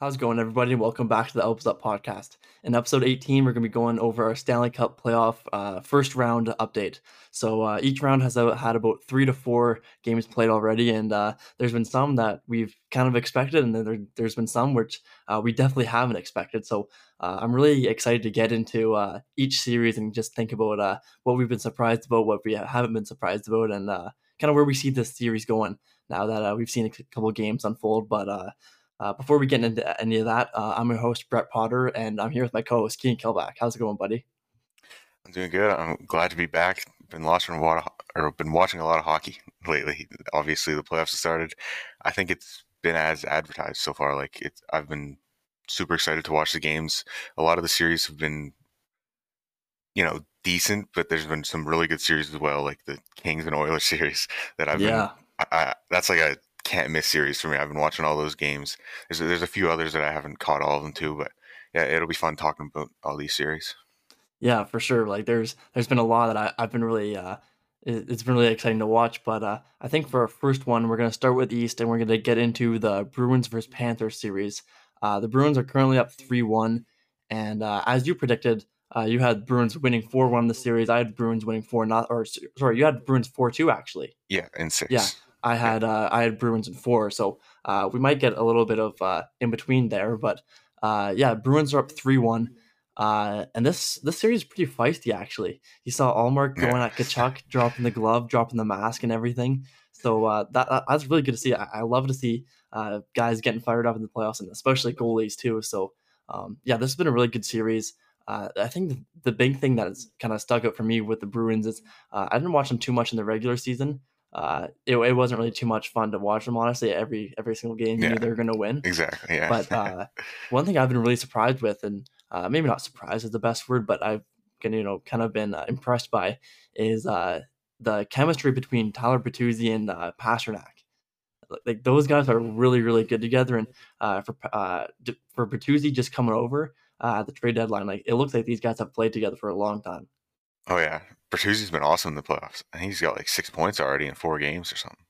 How's it going, everybody? Welcome back to the Elbows Up podcast. In episode 18, we're going to be going over our Stanley Cup playoff uh, first round update. So uh, each round has uh, had about three to four games played already, and uh, there's been some that we've kind of expected, and then there, has been some which uh, we definitely haven't expected. So uh, I'm really excited to get into each series and just think about what we've been surprised about, what we haven't been surprised about, and kind of where we see this series going now that we've seen a couple games unfold. But uh, before we get into any of that, uh, I'm your host, Brett Potter, and I'm here with my co host, Keen Killback. How's it going, buddy? I'm doing good. I'm glad to be back. Been watching a lot of, or been watching a lot of hockey lately. Obviously, the playoffs have started. I think it's been as advertised so far. Like it's, I've been super excited to watch the games. A lot of the series have been, you know, decent, but there's been some really good series as well, like the Kings and Oilers series that I've yeah. been. I, I, that's like a can't miss series for me. I've been watching all those games. There's there's a few others that I haven't caught all of them too, but yeah, it'll be fun talking about all these series. Yeah, for sure. Like there's there's been a lot that I, I've been really uh it's been really exciting to watch. But uh, I think for our first one, we're going to start with East and we're going to get into the Bruins versus Panthers series. Uh, the Bruins are currently up 3 1. And uh, as you predicted, uh, you had Bruins winning 4 1 the series. I had Bruins winning 4 not, or sorry, you had Bruins 4 2 actually. Yeah, in six. Yeah. I had uh, I had Bruins in four, so uh, we might get a little bit of uh, in between there. But uh, yeah, Bruins are up three one, uh, and this this series is pretty feisty actually. You saw Ullmark going at Tkachuk, dropping the glove, dropping the mask, and everything. So uh, that that's really good to see. I, I love to see guys getting fired up in the playoffs, and especially goalies too. So um, yeah, this has been a really good series. I think the, the, big thing that has kind of stuck out for me with the Bruins is I didn't watch them too much in the regular season, uh, it, it wasn't really too much fun to watch them. Honestly, every every single game yeah. they're going to win. Exactly. Yeah. But uh, one thing I've been really surprised with, and uh, maybe not surprised is the best word, but I've you know kind of been uh, impressed by, is uh, the chemistry between Tyler Bertuzzi and uh, Pastrnak. Like those guys are really really good together, and uh, for uh, for Bertuzzi just coming over uh, at the trade deadline, like it looks like these guys have played together for a long time. Oh yeah, Bertuzzi's been awesome in the playoffs. I think he's got like six points already in four games or something.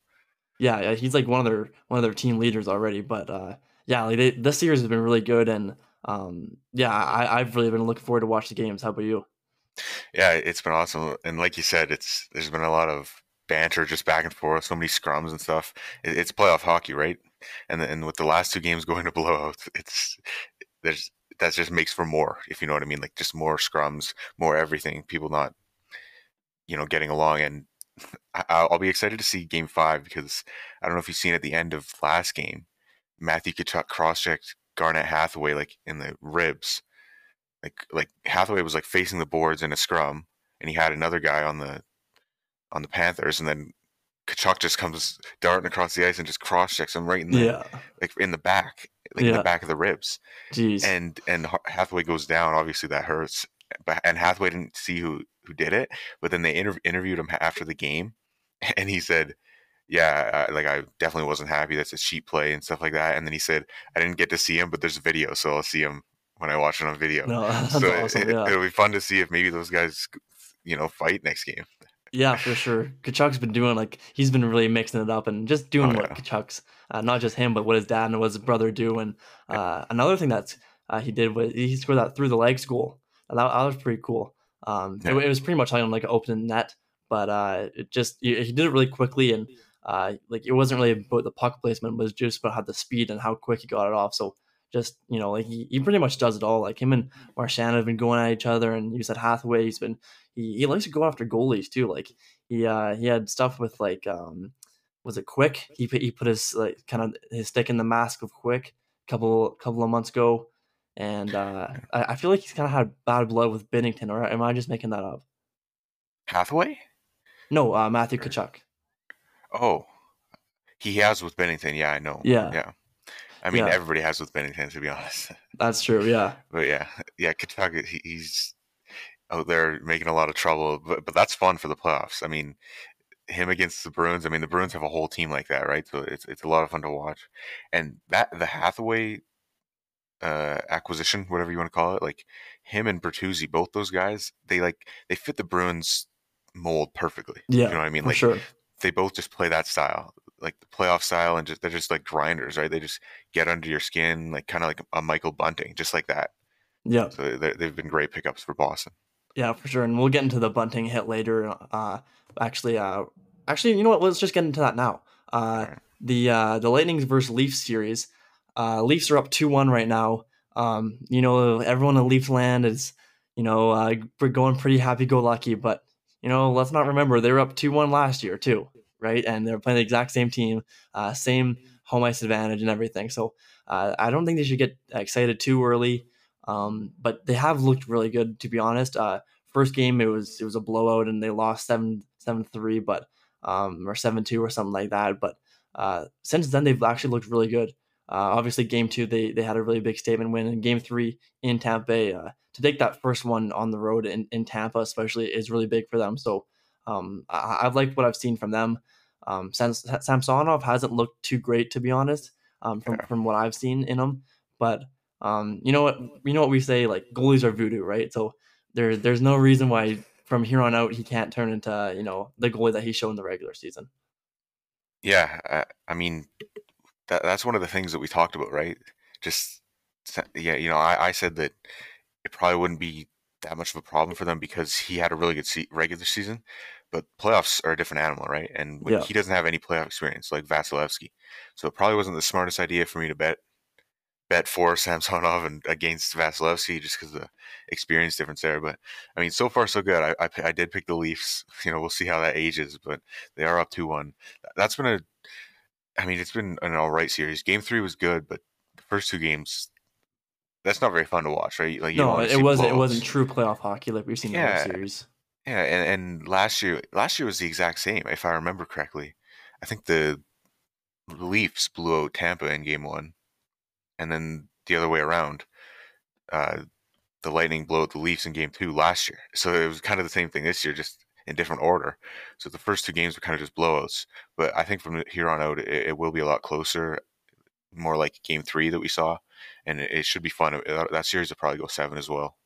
Yeah, yeah, he's like one of their one of their team leaders already. But uh, yeah, like they, this series has been really good, and um, yeah, I, I've really been looking forward to watch the games. How about you? Yeah, it's been awesome, and like you said, it's there's been a lot of banter just back and forth, so many scrums and stuff. It, it's playoff hockey, right? And and with the last two games going to blowouts, it's there's that just makes for more, if you know what I mean. Like just more scrums, more everything. People not, you know, getting along. And I'll be excited to see Game Five because I don't know if you've seen at the end of last game, Matthew Tkachuk cross-checked Garnet Hathaway like in the ribs, like like Hathaway was like facing the boards in a scrum, and he had another guy on the on the Panthers, and then Tkachuk just comes darting across the ice and just cross checks him right in the yeah. like in the back, like yeah. in the back of the ribs. Jeez. And and Hathaway goes down. Obviously that hurts. But and Hathaway didn't see who who did it. But then they inter- interviewed him after the game, and he said, "Yeah, I, like I definitely wasn't happy. That's a cheap play and stuff like that." And then he said, "I didn't get to see him, but there's a video, so I'll see him when I watch it on video." No, so awesome, it, yeah. it'll be fun to see if maybe those guys, you know, fight next game. Yeah, for sure. Tkachuk's been doing like he's been really mixing it up and just doing oh, what yeah. Tkachuk's uh, not just him, but what his dad and what his brother do. And uh, another thing that uh, he did was he scored that through the legs goal. That, that was pretty cool. Um, yeah. it, it, was pretty much on like an open net, but uh, it just he, he, did it really quickly and uh, like it wasn't really about the puck placement, it was just about how the speed and how quick he got it off. So just you know like he, he pretty much does it all like him and Marchand have been going at each other and you said Hathaway he's been he, he likes to go after goalies too like he uh he had stuff with like um was it quick he put, he put his like kind of his stick in the mask of quick a couple couple of months ago and uh I, I feel like he's kind of had bad blood with Binnington. or am I just making that up Hathaway no uh Matthew Tkachuk oh he has with Binnington. yeah I know yeah yeah I mean, yeah. everybody has with Binnington, to be honest. That's true. Yeah. but yeah, yeah, Tkachuk, he's out there making a lot of trouble, but but that's fun for the playoffs. I mean, him against the Bruins. I mean, the Bruins have a whole team like that, right? So it's it's a lot of fun to watch. And that the Hathaway uh, acquisition, whatever you want to call it, like him and Bertuzzi, both those guys, they like they fit the Bruins mold perfectly. Yeah, you know what I mean? Like sure. they both just play that style like the playoff style, and just they're just like grinders, right? They just get under your skin, like kind of like a Michael Bunting, just like that. Yeah. So they've been great pickups for Boston. Yeah, for sure. And we'll get into the Bunting hit later. Uh, actually, uh, actually, you know what? Let's just get into that now. Uh, right. the uh, the Lightning's versus Leafs series. Uh, Leafs are up two one right now. Um, you know, everyone in Leaf land is, you know, uh, we're going pretty happy go lucky, but you know, let's not remember they were up two one last year too, right? And they're playing the exact same team, uh, same home ice advantage and everything. So uh, I don't think they should get excited too early. Um, but they have looked really good to be honest. Uh, first game it was it was a blowout and they lost seven seven three, but um, or seven two or something like that. But uh, since then they've actually looked really good. Uh, obviously, game two they they had a really big statement win, and game three in Tampa Bay uh, to take that first one on the road in, in Tampa, especially, is really big for them. So um, I, have liked what I've seen from them. Um, Samsonov hasn't looked too great, to be honest, um, from from what I've seen in him. But um, you know what you know what we say like goalies are voodoo, right? So there there's no reason why from here on out he can't turn into you know the goalie that he showed in the regular season. Yeah, I, I mean that that's one of the things that we talked about, right? Just yeah, you know, I, I said that it probably wouldn't be that much of a problem for them because he had a really good se- regular season, but playoffs are a different animal, right? And yeah. he doesn't have any playoff experience like Vasilevskiy, so it probably wasn't the smartest idea for me to bet bet for Samsonov and against Vasilevskiy just because the experience difference there. But I mean, so far so good. I, I, I did pick the Leafs. You know, we'll see how that ages, but they are up two one. That's been a. I mean, it's been an all right series. Game three was good, but the first two games. That's not very fun to watch, right? Like, no, it wasn't. It wasn't true playoff hockey like we've seen yeah, in the series. Yeah, and, and last year, last year was the exact same, if I remember correctly. I think the Leafs blew out Tampa in game one, and then the other way around. Uh, the Lightning out the Leafs in game two last year. So it was kind of the same thing this year, just in different order. So the first two games were kind of just blowouts. But I think from here on out, it, it will be a lot closer, more like game three that we saw. And it, it should be fun. That series will probably go seven as well.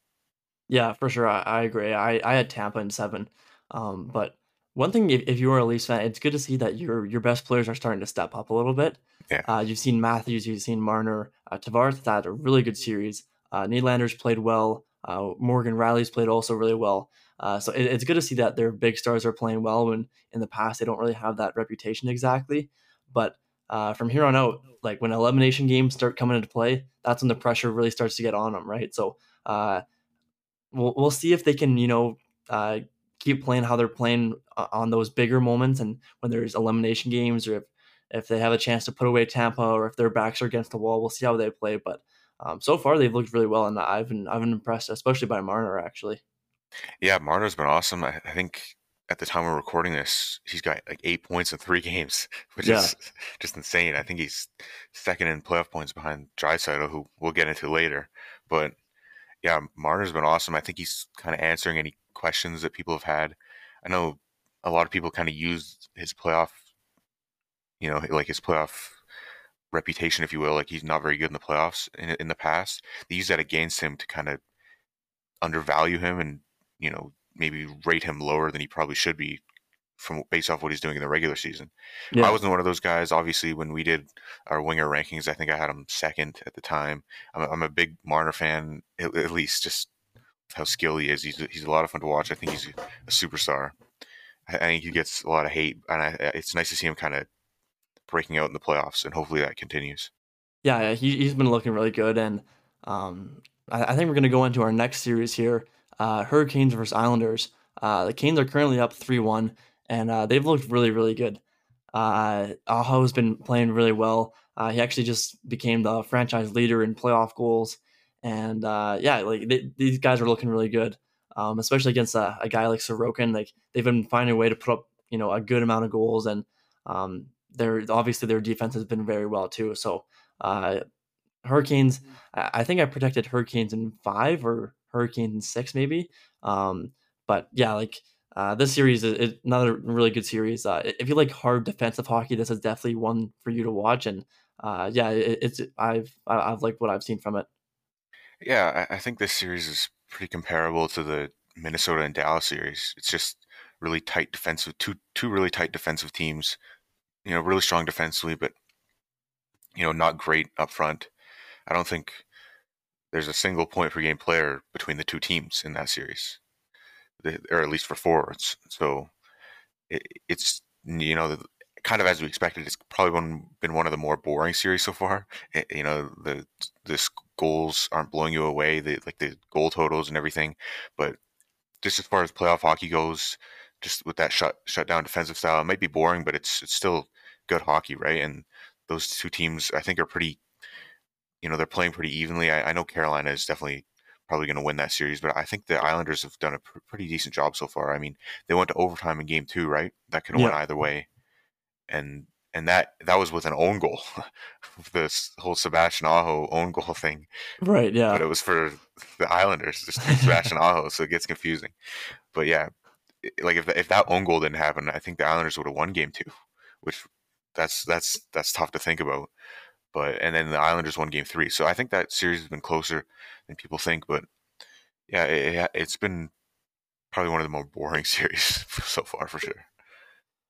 Yeah, for sure. I, I agree. I, I had Tampa in seven. Um, but one thing, if, if you are a Leafs fan, it's good to see that your your best players are starting to step up a little bit. Yeah. Uh, you've seen Matthews, you've seen Marner, uh, Tavares had a really good series. Uh, Nylander's played well. Uh, Morgan Rielly's played also really well. Uh, so it, it's good to see that their big stars are playing well. When in the past they don't really have that reputation exactly, but uh, from here on out, like when elimination games start coming into play, that's when the pressure really starts to get on them, right? So uh, we'll we'll see if they can, you know, uh, keep playing how they're playing uh, on those bigger moments and when there's elimination games or if if they have a chance to put away Tampa or if their backs are against the wall, we'll see how they play. But um, so far they've looked really well, and I've been I've been impressed, especially by Marner actually. Yeah, Marner's been awesome. I, I think at the time we're recording this, he's got like eight points in three games, which yeah. is just insane. I think he's second in playoff points behind Draisaitl, who we'll get into later. But yeah, Marner's been awesome. I think he's kind of answering any questions that people have had. I know a lot of people kind of used his playoff, you know, like his playoff reputation, if you will, like he's not very good in the playoffs in, in the past. They use that against him to kind of undervalue him and, you know, maybe rate him lower than he probably should be from based off what he's doing in the regular season. Yeah. I wasn't one of those guys. Obviously, when we did our winger rankings, I think I had him second at the time. I'm a, I'm a big Marner fan, at, at least just how skilled he is. He's he's a lot of fun to watch. I think he's a superstar. I, I think he gets a lot of hate, and I, it's nice to see him kind of breaking out in the playoffs, and hopefully that continues. Yeah, he he's been looking really good, and um, I, I think we're going to go into our next series here: uh, Hurricanes versus Islanders. Uh, the Canes are currently up three one, and uh, they've looked really really good. Uh, Aho has been playing really well. Uh, he actually just became the franchise leader in playoff goals and uh, yeah, like they, these guys are looking really good, um, especially against a, a, guy like Sorokin. Like they've been finding a way to put up you know a good amount of goals, and um, they're obviously their defense has been very well too. So uh, Hurricanes, I think I protected Hurricanes in five or Hurricanes in six maybe, um, but yeah, like. Uh, this series is another really good series. Uh, if you like hard defensive hockey, this is definitely one for you to watch. And uh, yeah, it, it's I've I've liked what I've seen from it. Yeah, I, I think this series is pretty comparable to the Minnesota and Dallas series. It's just really tight defensive two two really tight defensive teams you know, really strong defensively, but you know, not great up front. I don't think there's a single point per game player between the two teams in that series, or at least for forwards. So it, it's you know kind of as we expected. It's probably one, been one of the more boring series so far. It, eh, you know the the goals aren't blowing you away, the like the goal totals and everything, but just as far as playoff hockey goes, just with that shut shut down defensive style, it might be boring, but it's it's still good hockey, right? And those two teams, I think, are pretty. You know, they're playing pretty evenly. I, I know Carolina is definitely probably going to win that series, but I think the Islanders have done a pr- pretty decent job so far. I mean, they went to overtime in Game Two, right? That could have yeah. went either way, and and that that was with an own goal, this whole Sebastian Aho own goal thing, right? Yeah, but it was for the Islanders, just Sebastian Aho, so it gets confusing. But yeah, like if if that own goal didn't happen, I think the Islanders would have won Game Two, which that's that's that's tough to think about. But and then the Islanders won Game Three, so I think that series has been closer than people think. But yeah, it, it's been probably one of the more boring series so far for sure.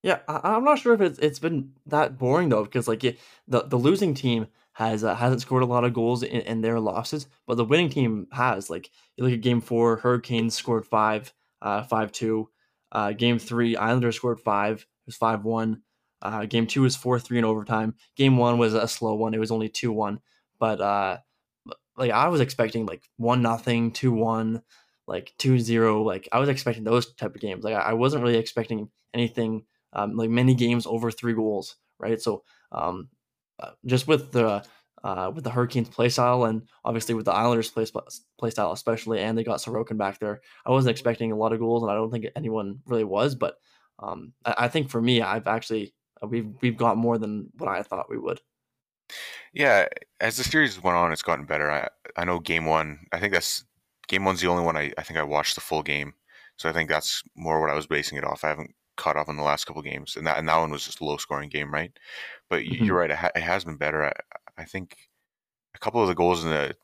Yeah, I, am not sure if it's it's been that boring though, because like the the losing team has uh, hasn't scored a lot of goals in, in, their losses, but the winning team has. Like you look at Game Four, Hurricanes scored five, uh, five two. Uh, game Three, Islanders scored five. It was five one. Uh, game two was four three in overtime. Game one was a slow one. It was only two one. But uh, like I was expecting like one nothing, two one, like two zero. Like I was expecting those type of games. Like I, wasn't really expecting anything um, like many games over three goals, right? So um, uh, just with the uh, with the Hurricanes play style and obviously with the Islanders play, play style especially, and they got Sorokin back there, I wasn't expecting a lot of goals, and I don't think anyone really was. But um, I, I, think for me, I've actually we've we've got more than what I thought we would. Yeah, as the series went on, it's gotten better. I I know game one. I think that's game one's the only one I, I think I watched the full game. So I think that's more what I was basing it off. I haven't caught up on the last couple games, and that and that one was just a low scoring game, right? But mm-hmm. you're right, it, ha- it, has been better. I, I, think a couple of the goals in the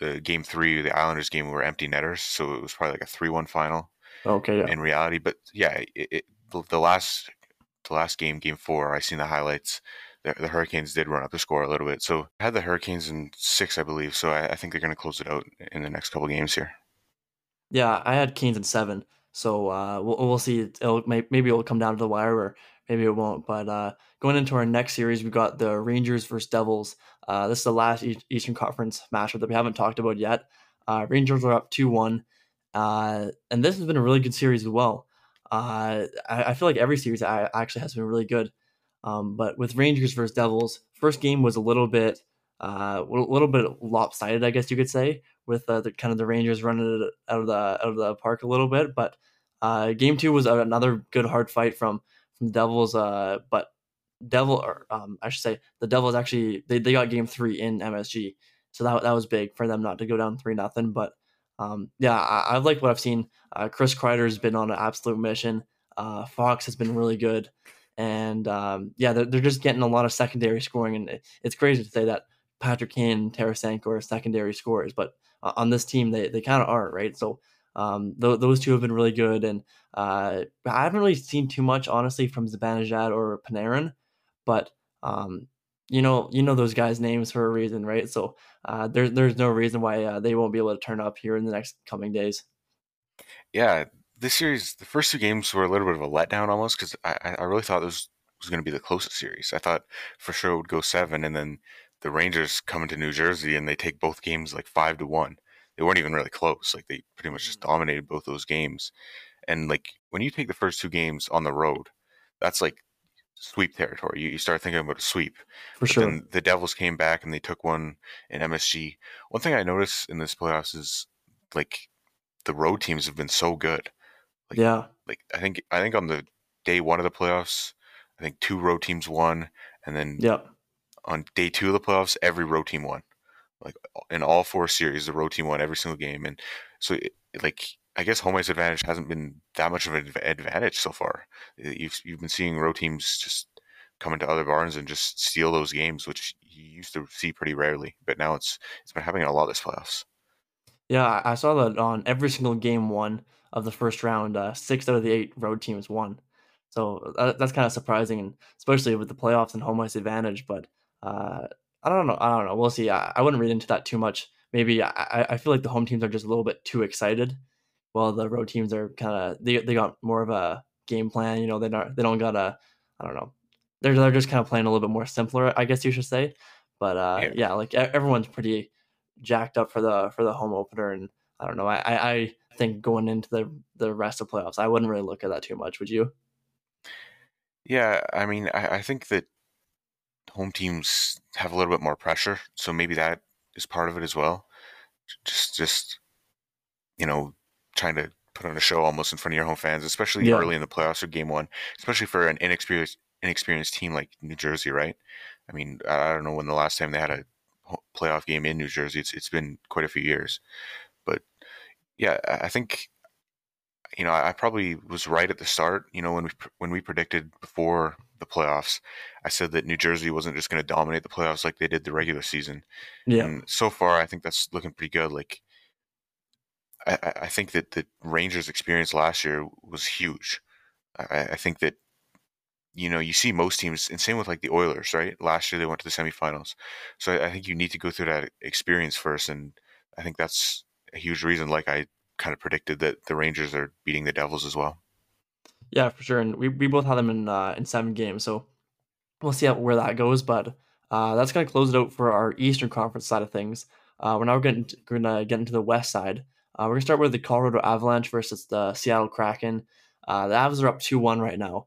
the game three, the Islanders game, were empty netters, so it was probably like a three one final. Okay, yeah. In reality, but yeah, it, it, the, the last the last game, game four, I seen the highlights. The, the, Hurricanes did run up the score a little bit, so I had the Hurricanes in six, I believe. So I, I think they're going to close it out in the next couple games here. Yeah, I had Canes in seven. So uh, we'll, we'll see. It'll, maybe it'll come down to the wire, or maybe it won't. But uh, going into our next series, we've got the Rangers versus Devils. Uh, this is the last Eastern Conference matchup that we haven't talked about yet. Uh, Rangers are up two one, uh, and this has been a really good series as well. Uh, I, I, feel like every series I, actually has been really good. Um, but with Rangers versus Devils, first game was a little bit uh, a little bit lopsided, I guess you could say, with uh, the kind of the Rangers running it out of the out of the park a little bit. But uh, game two was another good hard fight from from Devils. Uh, but Devil, or um, I should say, the Devils actually they, they got game three in MSG, so that that was big for them not to go down three nothing. But um, yeah, I, like what I've seen. Uh, Chris Kreider's been on an absolute mission. Uh, Fox has been really good, and um, yeah, they're, they're just getting a lot of secondary scoring, and it's crazy to say that Patrick Kane and Tarasenko are secondary scorers, but on this team they, they kind of aren't, right? So um, th- those two have been really good, and uh, I haven't really seen too much, honestly, from Zibanejad or Panarin, but um, you know, you know those guys' names for a reason, right? So uh, there's there's no reason why uh, they won't be able to turn up here in the next coming days. Yeah, this series, the first two games were a little bit of a letdown almost because I, I really thought this was going to be the closest series. I thought for sure it would go seven, and then the Rangers come into New Jersey and they take both games like five to one. They weren't even really close. Like they pretty much just mm. dominated both those games. And like when you take the first two games on the road, that's like sweep territory. You, you start thinking about a sweep. For but sure. Then the Devils came back and they took one in MSG. One thing I noticed in this playoffs is like the road teams have been so good. Like, yeah. Like I think I think on the day one of the playoffs, I think two road teams won, and then yep on day two of the playoffs, every road team won. Like in all four series, the road team won every single game, and so it, like I guess home ice advantage hasn't been that much of an advantage so far. You've you've been seeing road teams just come into other barns and just steal those games, which you used to see pretty rarely, but now it's it's been happening a lot this playoffs. Yeah, I saw that on every single game one of the first round, uh, six out of the eight road teams won. So uh, that's kind of surprising, especially with the playoffs and home ice advantage. But uh, I don't know. I don't know. We'll see. I, I wouldn't read into that too much. Maybe I, I feel like the home teams are just a little bit too excited, while the road teams are kind of they, they got more of a game plan. You know, they don't they don't got a I don't know. They're they're just kind of playing a little bit more simpler, I guess you should say. But uh, yeah. yeah, like everyone's pretty jacked up for the for the home opener, and I don't know. I I think going into the the rest of playoffs, I wouldn't really look at that too much. Would you? Yeah, I mean, I, I think that home teams have a little bit more pressure, so maybe that is part of it as well. Just, just you know, trying to put on a show almost in front of your home fans, especially yeah. early in the playoffs or game one, especially for an inexperienced inexperienced team like New Jersey, right? I mean, I don't know when the last time they had a playoff game in New Jersey. It's it's been quite a few years, but yeah, I think you know, I probably was right at the start. You know, when we when we predicted before the playoffs, I said that New Jersey wasn't just going to dominate the playoffs like they did the regular season. Yeah. And so far, I think that's looking pretty good. Like, I, I think that the Rangers' experience last year was huge. I, I think that you know you see most teams, and same with like the Oilers, right? Last year they went to the semifinals, so I, I think you need to go through that experience first, and I think that's a huge reason. Like I kind of predicted that the Rangers are beating the Devils as well. Yeah, for sure. And we, we both had them in uh, in seven games, so we'll see how, where that goes. But uh, that's gonna close it out for our Eastern Conference side of things. Uh, we're now getting gonna get into the West side. Uh, we're gonna start with the Colorado Avalanche versus the Seattle Kraken. Uh, the Avs are up two one right now.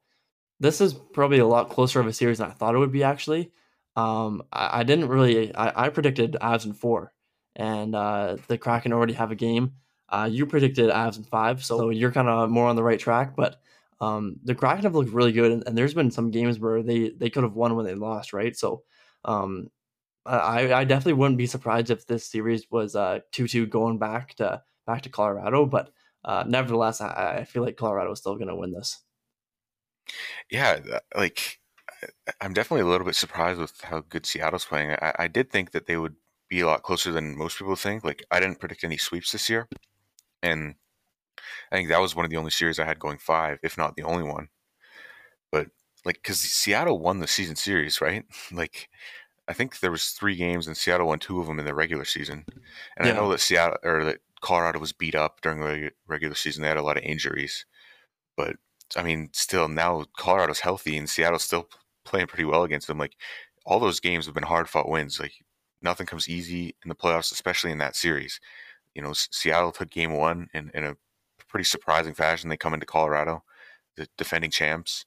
This is probably a lot closer of a series than I thought it would be. Actually, um, I, I, didn't really. I, I predicted Avs in four, and uh, the Kraken already have a game. Uh, you predicted Avs in five, so you're kind of more on the right track. But um, the Kraken have looked really good, and, and, there's been some games where they they could have won when they lost, right? So um, I I definitely wouldn't be surprised if this series was uh two two going back to back to Colorado, but uh, nevertheless, I, I feel like Colorado is still going to win this. Yeah, like I'm definitely a little bit surprised with how good Seattle's playing. I, I did think that they would be a lot closer than most people think. Like I didn't predict any sweeps this year, and I think that was one of the only series I had going five, if not the only one. But like, because Seattle won the season series, right? like, I think there was three games, and Seattle won two of them in the regular season. And yeah. I know that Seattle or that Colorado was beat up during the regular season; they had a lot of injuries. But I mean, still now Colorado's healthy, and Seattle's still playing pretty well against them. Like all those games have been hard fought wins. Like nothing comes easy in the playoffs, especially in that series you know, Seattle took game one in, in a pretty surprising fashion. They come into Colorado, the defending champs,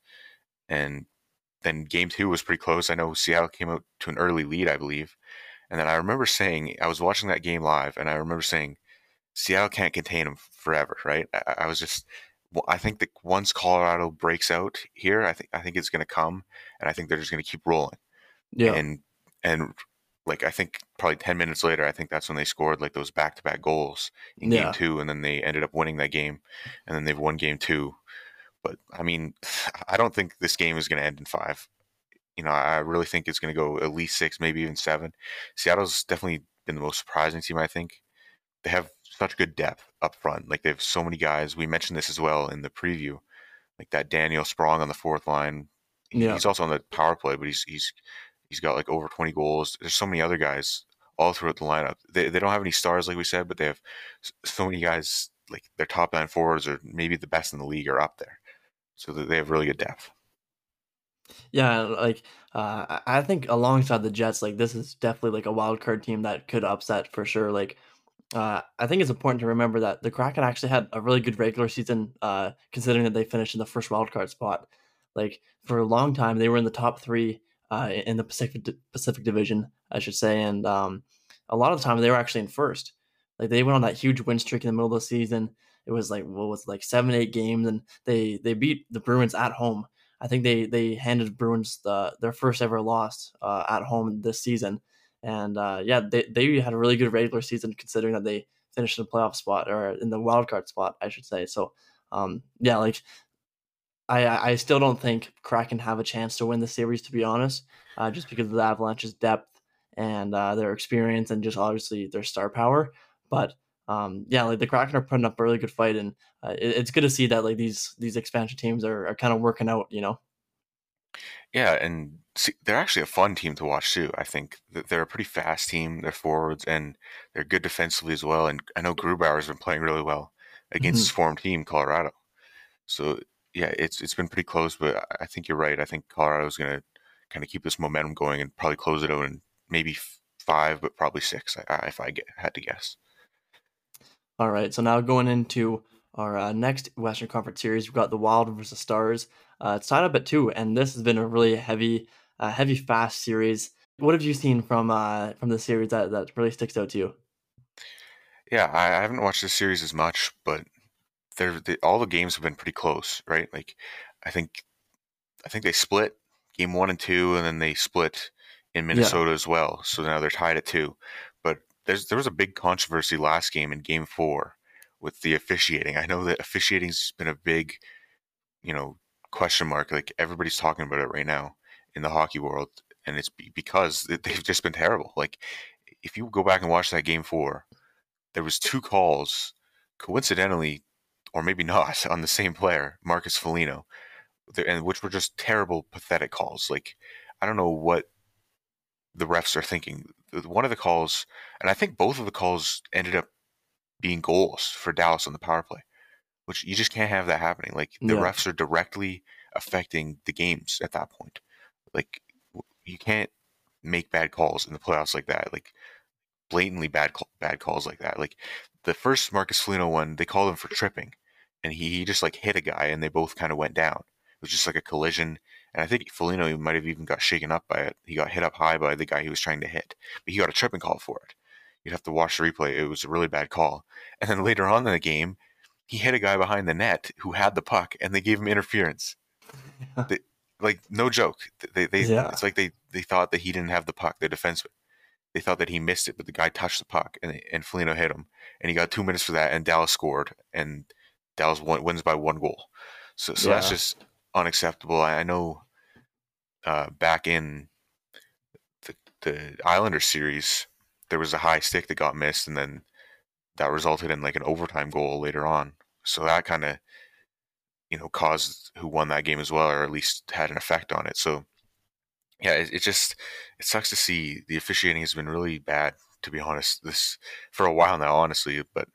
and then game two was pretty close. I know Seattle came out to an early lead, I believe. And then I remember saying, I was watching that game live, and I remember saying, Seattle can't contain them forever, right? I, I was just, I think that once Colorado breaks out here, I think I think it's going to come, and I think they're just going to keep rolling. Yeah. And and like I think probably 10 minutes later, I think that's when they scored like those back to back goals in yeah. game two. And then they ended up winning that game. And then they've won game two. But I mean, I don't think this game is going to end in five. You know, I really think it's going to go at least six, maybe even seven. Seattle's definitely been the most surprising team, I think. They have such good depth up front. Like they have so many guys. We mentioned this as well in the preview. Like that Daniel Sprong on the fourth line. Yeah. He's also on the power play, but he's he's He's got like over 20 goals. There's so many other guys all throughout the lineup. They, they don't have any stars, like we said, but they have so many guys, like their top nine forwards are maybe the best in the league are up there. So they have really good depth. Yeah, like uh, I think alongside the Jets, like this is definitely like a wild card team that could upset for sure. Like uh, I think it's important to remember that the Kraken actually had a really good regular season, uh, considering that they finished in the first wild card spot. Like for a long time, they were in the top three uh, in the Pacific Pacific Division, I should say. And um, a lot of the time they were actually in first. Like they went on that huge win streak in the middle of the season. It was like what was it, like seven eight games, and they they beat the Bruins at home. I think they they handed Bruins the their first ever loss uh, at home this season. And uh, yeah, they they had a really good regular season considering that they finished in the playoff spot or in the wild card spot, I should say. So um, yeah, like I I still don't think Kraken have a chance to win the series, to be honest, uh, just because of the Avalanche's depth and uh, their experience and just obviously their star power. But um, yeah, like the Kraken are putting up a really good fight, and uh, it, it's good to see that like these these expansion teams are, are kind of working out. You know. Yeah, and see, they're actually a fun team to watch too. I think they're a pretty fast team. They're forwards and they're good defensively as well. And I know Grubauer's been playing really well against mm-hmm. his former team, Colorado. So yeah, it's it's been pretty close, but I think you're right. I think Colorado's going to kind of keep this momentum going and probably close it out in maybe five, but probably six, if I get, had to guess. All right, so now going into our uh, next Western Conference series, we've got the Wild versus Stars. Uh, it's tied up at two, and this has been a really heavy, uh, heavy, fast series. What have you seen from uh, from the series that, that really sticks out to you? Yeah, I, I haven't watched the series as much, but they're, they, all the games have been pretty close, right? Like, I think, I think they split game one and two, and then they split in Minnesota yeah. as well. So now they're tied at two. But there's there was a big controversy last game in Game Four with the officiating. I know that officiating's been a big, you know, question mark. Like everybody's talking about it right now in the hockey world, and it's because they've just been terrible. Like if you go back and watch that Game Four, there was two calls, coincidentally, or maybe not, on the same player, Marcus Foligno, and which were just terrible, pathetic calls. Like I don't know what the refs are thinking. One of the calls, and I think both of the calls ended up being goals for Dallas on the power play, which you just can't have that happening. Like the yeah. refs are directly affecting the games at that point. Like you can't make bad calls in the playoffs like that. Like blatantly bad bad calls like that. Like the first Marcus Foligno one, they called him for tripping, and he, he just like hit a guy, and they both kind of went down. It was just like a collision, and I think Foligno might have even got shaken up by it. He got hit up high by the guy he was trying to hit, but he got a tripping call for it. You'd have to watch the replay. It was a really bad call. And then later on in the game, he hit a guy behind the net who had the puck, and they gave him interference. they, like no joke. They, they yeah. it's like they they thought that he didn't have the puck. The defenseman. They thought that he missed it, but the guy touched the puck, and and Foligno hit him, and he got two minutes for that, and Dallas scored, and Dallas won, wins by one goal. So so yeah. that's just unacceptable. I, I know uh, back in the, the Islander series, there was a high stick that got missed, and then that resulted in like an overtime goal later on. So that kind of, you know, caused who won that game as well, or at least had an effect on it. So, yeah, it, it just it sucks to see the officiating has been really bad. To be honest, this for a while now, honestly, but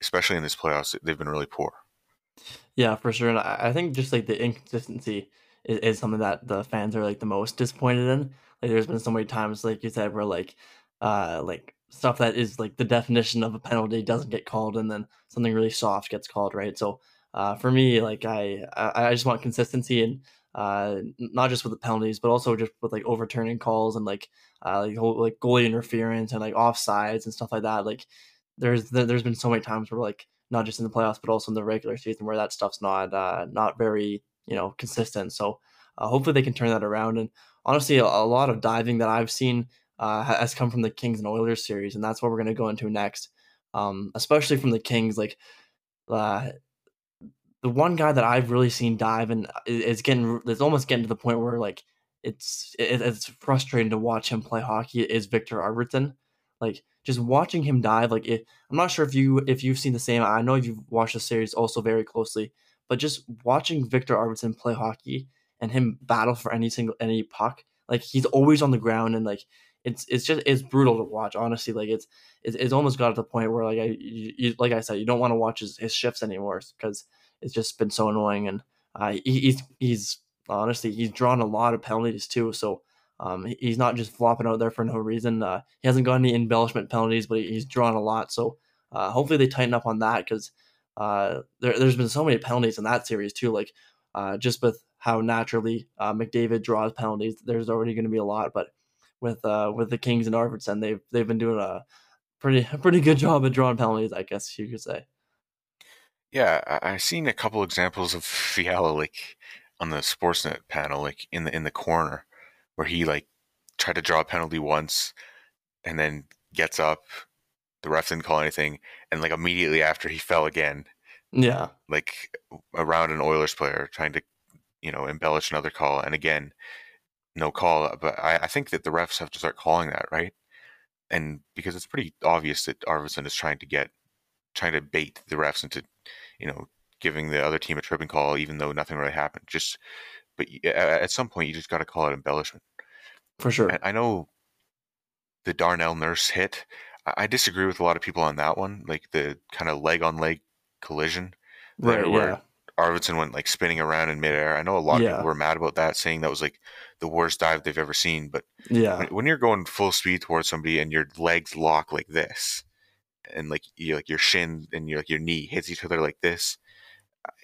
especially in this playoffs, they've been really poor. Yeah, for sure. And I think just like the inconsistency is, is something that the fans are like the most disappointed in. Like there's been so many times, like you said, where like uh like stuff that is like the definition of a penalty doesn't get called and then something really soft gets called, right? So uh for me, like I I, just want consistency and uh not just with the penalties, but also just with like overturning calls and like uh like, whole, like goalie interference and like offsides and stuff like that. Like there's there's been so many times where like not just in the playoffs but also in the regular season where that stuff's not uh not very you know consistent. So uh, hopefully they can turn that around. And honestly, a, a lot of diving that I've seen uh, has come from the Kings and Oilers series, and that's what we're going to go into next. Um, especially from the Kings, like uh, the one guy that I've really seen dive and uh, is getting, it's almost getting to the point where like it's it, it's frustrating to watch him play hockey. Is Victor Arvidsson like just watching him dive? Like it, I'm not sure if you if you've seen the same. I know you've watched the series also very closely, but just watching Victor Arvidsson play hockey and him battle for any single any puck, like he's always on the ground and like it's it's just it's brutal to watch. Honestly, like it's it's, it's almost got to the point where like I you, you, like I said, you don't want to watch his, his shifts anymore because it's just been so annoying. And uh, he, he's he's honestly he's drawn a lot of penalties too. So um, he's not just flopping out there for no reason. Uh, he hasn't got any embellishment penalties, but he's drawn a lot. So uh, hopefully they tighten up on that because uh, there, has been so many penalties in that series too. Like uh, just with how naturally uh, McDavid draws penalties, there's already going to be a lot. But with uh, with the Kings and Arvidsson, they've they've been doing a pretty a pretty good job at drawing penalties, I guess you could say. Yeah, I, have seen a couple examples of Fiala like on the Sportsnet panel, like in the in the corner, where he like tried to draw a penalty once, and then gets up. The ref didn't call anything, and like immediately after he fell again. Yeah, like around an Oilers player trying to, you know, embellish another call, and again, no call. But I, I think that the refs have to start calling that, right? And because it's pretty obvious that Arvidsson is trying to get trying to bait the refs into, you know, giving the other team a tripping call, even though nothing really happened. Just, but at some point, you just got to call it embellishment. For sure. And I know the Darnell Nurse hit. I disagree with a lot of people on that one, like the kind of leg on leg collision, right? Where yeah. Arvidsson went like spinning around in midair. I know a lot yeah. of people were mad about that, saying that was like the worst dive they've ever seen. But yeah, when, when you're going full speed towards somebody and your legs lock like this, and like you like your shin and your like your knee hits each other like this,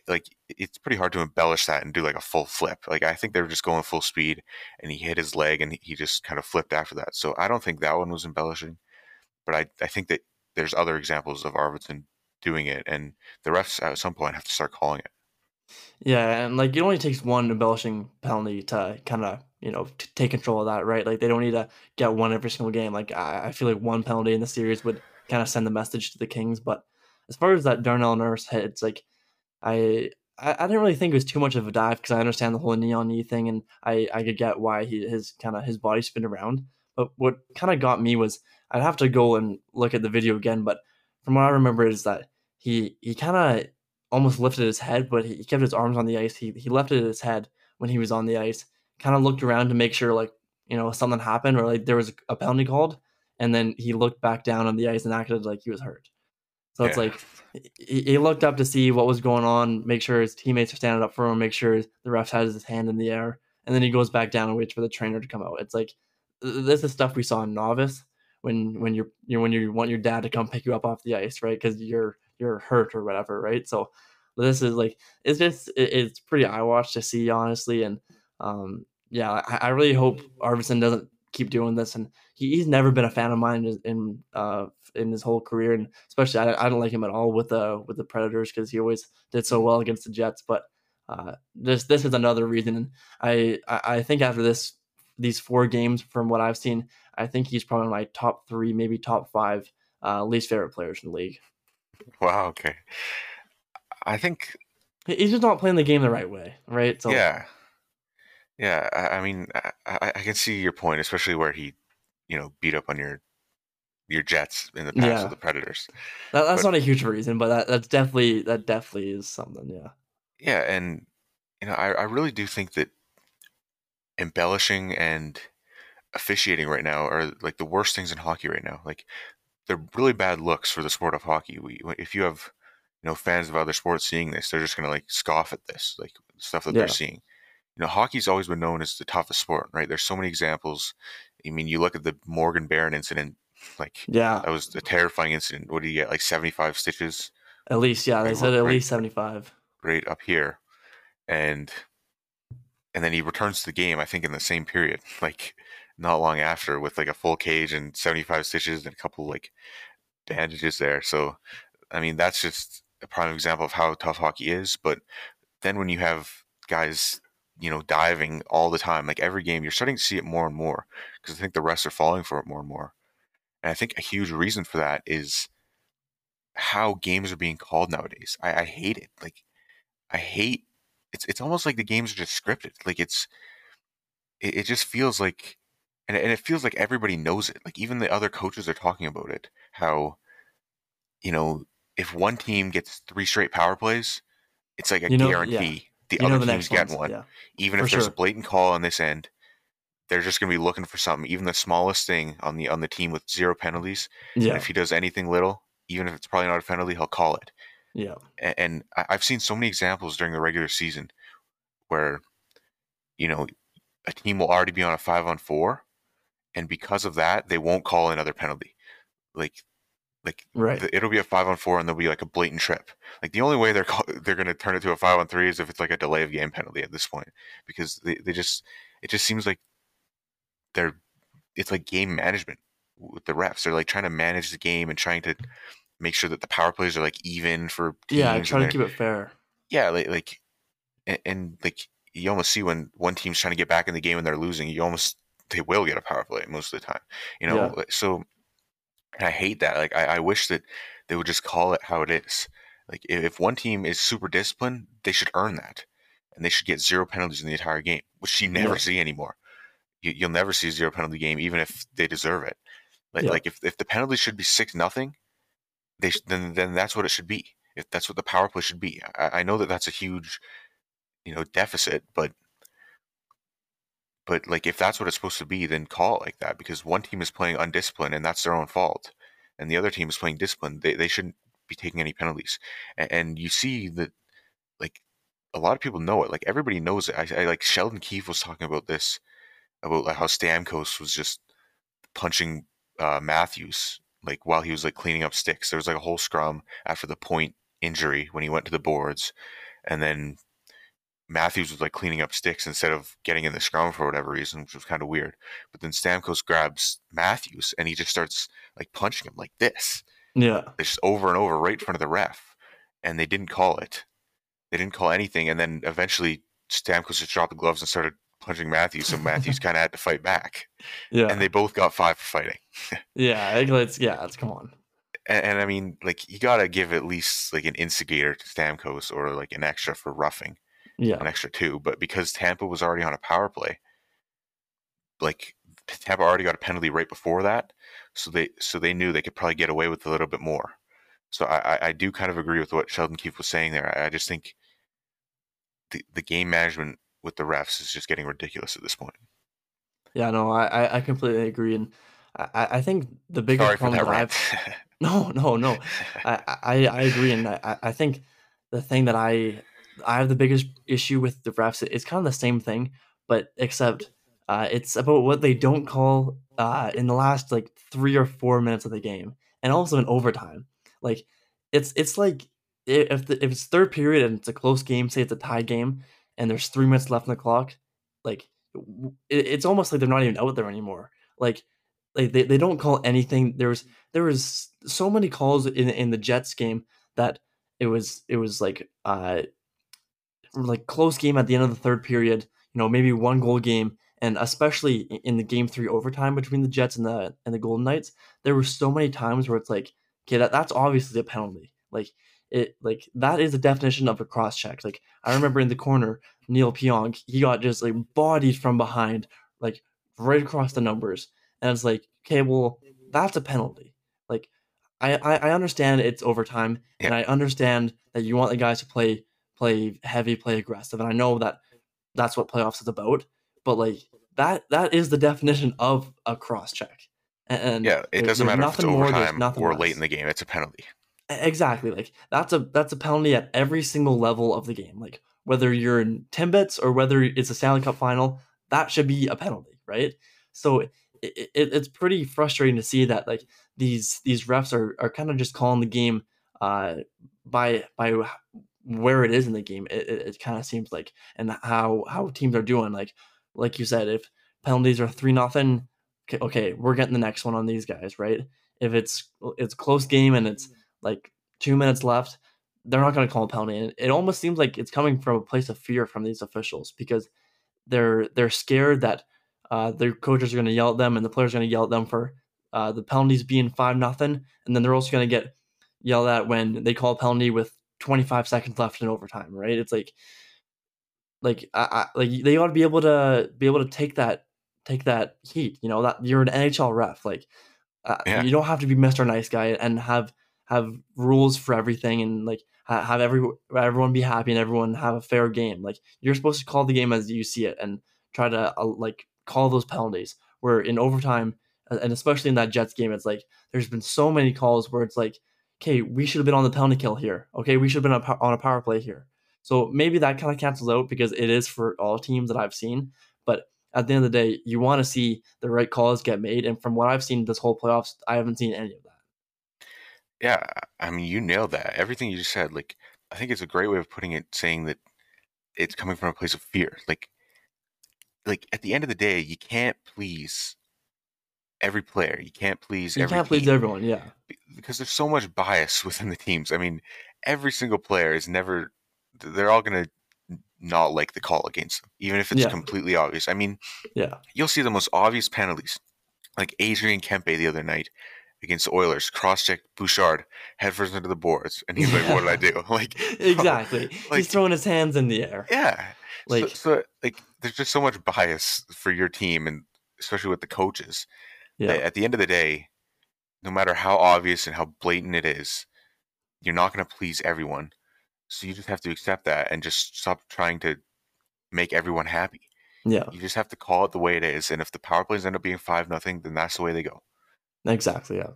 like it's pretty hard to embellish that and do like a full flip. Like I think they were just going full speed and he hit his leg and he just kind of flipped after that. So I don't think that one was embellishing, but I I think that there's other examples of Arvidsson doing it and the refs at some point have to start calling it. Yeah, and like it only takes one embellishing penalty to kind of you know take control of that, right? Like they don't need to get one every single game. Like I, I feel like one penalty in the series would kind of send the message to the Kings. But as far as that Darnell Nurse hit, it's like I I, I didn't really think it was too much of a dive because I understand the whole knee on knee thing, and I I could get why he his kind of his body spin around. But what kind of got me was I'd have to go and look at the video again. But from what I remember is that he he kind of almost lifted his head, but he kept his arms on the ice. He he lifted his head when he was on the ice, kind of looked around to make sure like you know something happened or like there was a penalty called, and then he looked back down on the ice and acted like he was hurt. So it's like he, he, looked up to see what was going on, make sure his teammates are standing up for him, make sure the ref has his hand in the air, and then he goes back down and waits for the trainer to come out. It's like this is stuff we saw in novice when when you're you know, when you want your dad to come pick you up off the ice, right? Because you're you're hurt or whatever, right? So this is like it's just it, it's pretty eye wash to see, honestly, and um, yeah, I, I really hope Arvidsson doesn't keep doing this, and he, he's never been a fan of mine in, in uh in his whole career, and especially I, I don't like him at all with the with the Predators because he always did so well against the Jets, but. Uh, this this is another reason. I, I I think after this these four games, from what I've seen, I think he's probably my top three, maybe top five uh, least favorite players in the league. Wow. Okay. I think he's just not playing the game the right way, right? So yeah, yeah. I, I mean, I, I, can see your point, especially where he, you know, beat up on your your Jets in the past yeah. with the Predators. That, that's but, not a huge reason, but that, that's definitely that definitely is something. Yeah. Yeah, and you know, I, I really do think that embellishing and officiating right now are like the worst things in hockey right now. Like they're really bad looks for the sport of hockey. We, if you have you know fans of other sports seeing this, they're just gonna like scoff at this, like stuff that yeah. they're seeing. You know, hockey's always been known as the toughest sport, right? There's so many examples. I mean, you look at the Morgan Barron incident, like yeah, that was a terrifying incident. What did he get? Like 75 stitches. At least, yeah, they right, said at right, least 75. Right up here, and and then he returns to the game. I think in the same period, like not long after with like a full cage and 75 stitches and a couple like bandages there. So, I mean, that's just a prime example of how tough hockey is. But then when you have guys, you know, diving all the time, like every game, you're starting to see it more and more because I think the rest are falling for it more and more. And I think a huge reason for that is how games are being called nowadays. I, I hate it. Like, I hate it's it's almost like the games are just scripted. Like it's it, it just feels like and and it feels like everybody knows it. Like even the other coaches are talking about it. How you know if one team gets three straight power plays, it's like a you know, guarantee yeah. The you other teams get one. Yeah. Even for if there's sure. a blatant call on this end, they're just going to be looking for something. Even the smallest thing on the on the team with zero penalties. Yeah. If he does anything little, even if it's probably not a penalty, he'll call it. Yeah. And, and I've seen so many examples during the regular season where, you know, a team will already be on a five on four and because of that, they won't call another penalty. Like, like right. The, it'll be a five on four, and there'll be like a blatant trip. Like the only way they're call, they're going to turn it to a five on three is if it's like a delay of game penalty at this point, because they, they just it just seems like they're it's like game management with the refs. They're like trying to manage the game and trying to make sure that the power plays are like even for teams. Yeah, trying to keep it fair. Yeah, like, like and, and like you almost see when one team's trying to get back in the game and they're losing, you almost they will get a power play most of the time. You know, yeah. so I hate that. Like I, I wish that they would just call it how it is. Like if one team is super disciplined, they should earn that, and they should get zero penalties in the entire game, which you never yeah. see anymore. You, will never see a zero penalty game, even if they deserve it. Like, yeah. like if, if the penalty should be six nothing, they sh- then then that's what it should be. If that's what the power play should be. I, I know that that's a huge, you know, deficit, but but like if that's what it's supposed to be, then call it like that because one team is playing undisciplined and that's their own fault, and the other team is playing disciplined. They they shouldn't be taking any penalties. And, and you see that like a lot of people know it. Like everybody knows it. I, I like Sheldon Keefe was talking about this about like how Stamkos was just punching uh, Matthews like while he was like cleaning up sticks. There was like a whole scrum after the point injury when he went to the boards, and then Matthews was like cleaning up sticks instead of getting in the scrum for whatever reason, which was kind of weird. But then Stamkos grabs Matthews and he just starts like punching him like this. Yeah. Just over and over right in front of the ref. And they didn't call it. They didn't call anything. And then eventually Stamkos just dropped the gloves and started punching Matthews. So Matthews kind of had to fight back. Yeah. And they both got five for fighting. yeah. It's, yeah. It's come on. And, and I mean, like, you got to give at least like an instigator to Stamkos or like an extra for roughing yeah. an extra two. But because Tampa was already on a power play, like Tampa already got a penalty right before that, so they so they knew they could probably get away with a little bit more. So I, I do kind of agree with what Sheldon Keefe was saying there. I, I just think the the game management with the refs is just getting ridiculous at this point. Yeah, no, I I completely agree, and I I think the biggest Sorry problem that, that I've no no no I, I I agree, and I I think the thing that I I have the biggest issue with the refs. It's kind of the same thing, but except uh, it's about what they don't call uh, in the last like three or four minutes of the game, and also in overtime. Like it's it's like if the, if it's third period and it's a close game, say it's a tie game, and there's three minutes left on the clock, like it, it's almost like they're not even out there anymore. Like like they, they don't call anything. There was there was so many calls in in the Jets game that it was it was like uh like close game at the end of the third period, you know, maybe one goal game, and especially in the game three overtime between the Jets and the and the Golden Knights, there were so many times where it's like, okay, that, that's obviously a penalty. Like it like that is the definition of a cross check. Like I remember in the corner, Neal Pionk, he got just like bodied from behind, like right across the numbers. And it's like, okay, well, that's a penalty. Like I, I, I understand it's overtime yeah. and I understand that you want the guys to play play heavy, play aggressive. And I know that that's what playoffs is about. But like that that is the definition of a cross check. And yeah, it doesn't matter if it's overtime more, or less. late in the game. It's a penalty. Exactly. Like that's a that's a penalty at every single level of the game. Like whether you're in Timbits or whether it's a Stanley Cup final, that should be a penalty, right? So it, it, it's pretty frustrating to see that like these these refs are are kind of just calling the game uh, by by where it is in the game, it, it, it kind of seems like, and how how teams are doing. Like like you said, if penalties are three nothing, okay, okay, we're getting the next one on these guys, right? If it's it's close game and it's like two minutes left, they're not going to call a penalty. And it almost seems like it's coming from a place of fear from these officials because they're they're scared that uh, their coaches are going to yell at them and the players are going to yell at them for uh, the penalties being five nothing, and then they're also going to get yelled at when they call a penalty with 25 seconds left in overtime, right? It's like like I, I, like they ought to be able to be able to take that take that heat, you know, that you're an NHL ref. Like uh, yeah. you don't have to be Mr. Nice Guy and have have rules for everything and like have every everyone be happy and everyone have a fair game. Like you're supposed to call the game as you see it and try to uh, like call those penalties. Where in overtime and especially in that Jets game, it's like there's been so many calls where it's like okay, we should have been on the penalty kill here. Okay, we should have been on a power play here. So maybe that kind of cancels out because it is for all teams that I've seen. But at the end of the day, you want to see the right calls get made. And from what I've seen this whole playoffs, I haven't seen any of that. Yeah, I mean, you nailed that. Everything you just said, like, I think it's a great way of putting it, saying that it's coming from a place of fear. Like, like at the end of the day, you can't please every player. You can't please. You can't please everyone. Yeah, because there's so much bias within the teams. I mean, every single player is never. They're all gonna not like the call against them, even if it's yeah. completely obvious. I mean, yeah, you'll see the most obvious penalties, like Adrian Kempe the other night against the Oilers, cross-check Bouchard head first into the boards, and he's like, "What did I do?" Like exactly, like, he's throwing his hands in the air. Yeah, like so, so, like there's just so much bias for your team, and especially with the coaches. Yeah. At the end of the day, no matter how obvious and how blatant it is, you're not going to please everyone. So you just have to accept that and just stop trying to make everyone happy. Yeah. You just have to call it the way it is. And if the power plays end up being five nothing, then that's the way they go. Exactly. Yeah.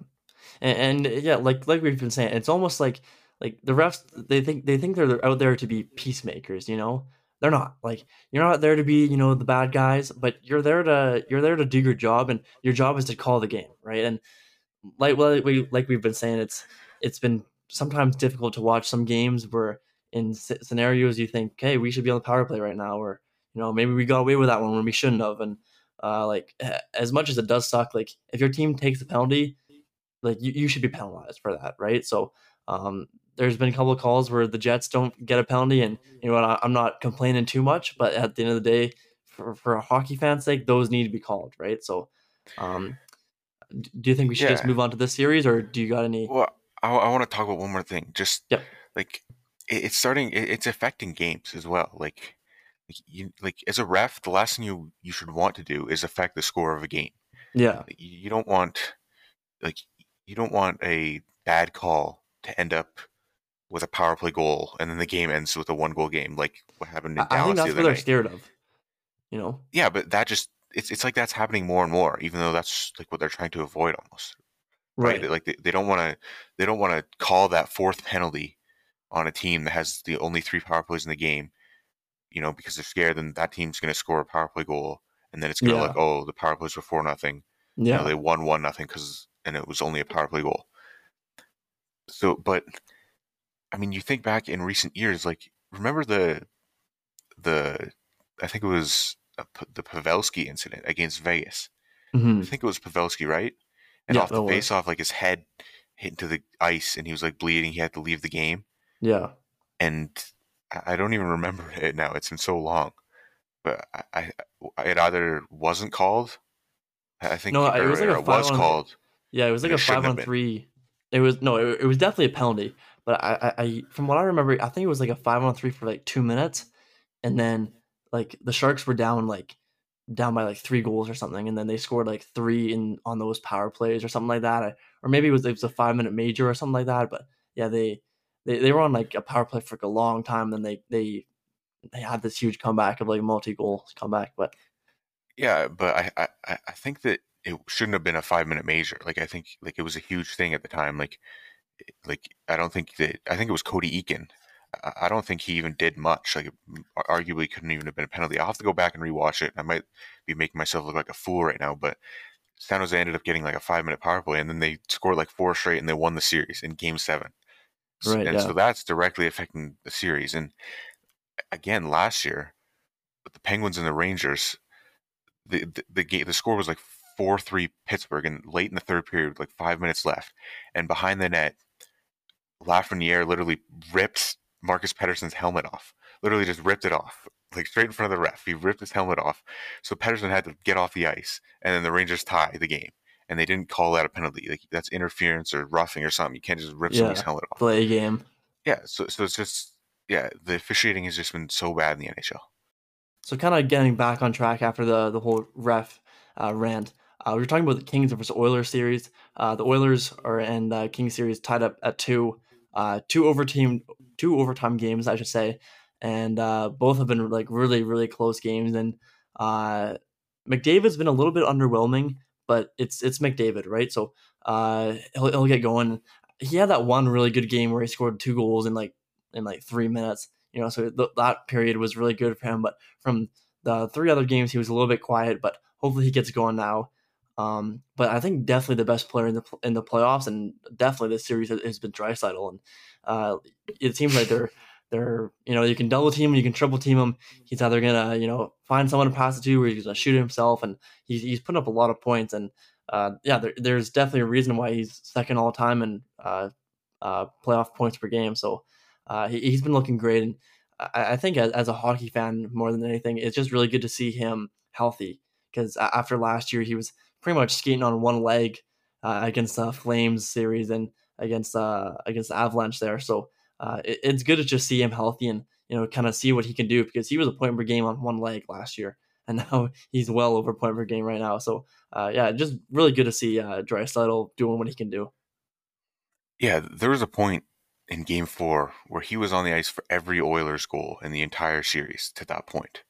And, and yeah, like like we've been saying, it's almost like like the refs they think they think they're out there to be peacemakers, you know? They're not. Like you're not there to be, you know, the bad guys, but you're there to you're there to do your job and your job is to call the game, right? And like well we like we've been saying it's it's been sometimes difficult to watch some games where in scenarios you think, "Hey, we should be on the power play right now," or you know, maybe we got away with that one when we shouldn't have. And uh, like as much as it does suck, like if your team takes the penalty, like you, you should be penalized for that, right? So um, there's been a couple of calls where the Jets don't get a penalty, and you know what? I'm not complaining too much, but at the end of the day, for for a hockey fan's sake, those need to be called, right? So, um, do you think we should yeah. just move on to this series, or do you got any? Well, I, I want to talk about one more thing. Just yep. like it, it's starting, it, it's affecting games as well. Like, like you like as a ref, the last thing you you should want to do is affect the score of a game. Yeah, you don't want like you don't want a bad call to end up with a power play goal, and then the game ends with a one goal game, like what happened in I, Dallas. I think that's the what they're scared of. You know. Yeah, but that just it's it's like that's happening more and more, even though that's like what they're trying to avoid almost. Right. right? Like they, they don't want to they don't want to call that fourth penalty on a team that has the only three power plays in the game. You know, because they're scared, then that team's going to score a power play goal, and then it's going to yeah. like oh, the power plays were four nothing. Yeah, you know, they won one nothing because and it was only a power play goal. So, but I mean, you think back in recent years, like remember the the I think it was a, the Pavelski incident against Vegas. Mm-hmm. I think it was Pavelski, right? And yeah, off the face off, like his head hit into the ice, and he was like bleeding. He had to leave the game. Yeah, and I don't even remember it now. It's been so long, but I, I it either wasn't called. I think no, it was like a five was on, called. Yeah, it was like a five on three. It was no, it, it was definitely a penalty. But I, I, from what I remember, I think it was like a five on three for like two minutes, and then like the Sharks were down like down by like three goals or something, and then they scored like three in on those power plays or something like that, or maybe it was it was a five minute major or something like that. But yeah, they they, they were on like a power play for like a long time. Then they they they had this huge comeback of like multi goal comeback. But yeah, but I, I I think that it shouldn't have been a five minute major. Like I think like it was a huge thing at the time. Like like I don't think that I think it was Cody Eakin. I don't think he even did much. Like, arguably, couldn't even have been a penalty. I'll have to go back and rewatch it. I might be making myself look like a fool right now, but San Jose ended up getting like a five minute power play, and then they scored like four straight, and they won the series in Game Seven. Right, and yeah. so that's directly affecting the series. And again, last year, with the Penguins and the Rangers, the the, the game the score was like four three Pittsburgh, and late in the third period, like five minutes left, and behind the net, Lafreniere literally ripped Marcus Pettersson's helmet off. Literally just ripped it off, like straight in front of the ref. He ripped his helmet off. So Pedersen had to get off the ice, and then the Rangers tie the game. And they didn't call that a penalty. Like that's interference or roughing or something. You can't just rip yeah, somebody's helmet off. Play a game. Yeah. So so it's just yeah. The officiating has just been so bad in the NHL. So kind of getting back on track after the the whole ref uh, rant. Uh, we were talking about the Kings versus Oilers series. Uh, the Oilers are and the Kings series tied up at two uh, two overtime two overtime games, I should say, and uh, both have been like really really close games. And uh, McDavid's been a little bit underwhelming, but it's it's McDavid, right? So uh, he'll he'll get going. He had that one really good game where he scored two goals in like in like three minutes. You know, so th- that period was really good for him. But from the three other games, he was a little bit quiet. But hopefully, he gets going now. Um, but I think definitely the best player in the in the playoffs, and definitely this series has been Draisaitl, and uh, it seems like they're they're you know you can double team him, you can triple team him. He's either gonna you know find someone to pass it to, or he's gonna shoot himself, and he's he's putting up a lot of points. And uh, yeah, there, there's definitely a reason why he's second all time in uh, uh, playoff points per game. So uh, he, has been looking great, and I, I think as, as, a hockey fan more than anything, it's just really good to see him healthy because after last year he was pretty much skating on one leg uh, against the Flames series and against uh, against the Avalanche there. So uh, it, it's good to just see him healthy and you know kind of see what he can do because he was a point per game on one leg last year, and now he's well over point per game right now. So uh, yeah, just really good to see uh, Draisaitl doing what he can do. Yeah, there was a point in game four where he was on the ice for every Oilers goal in the entire series to that point.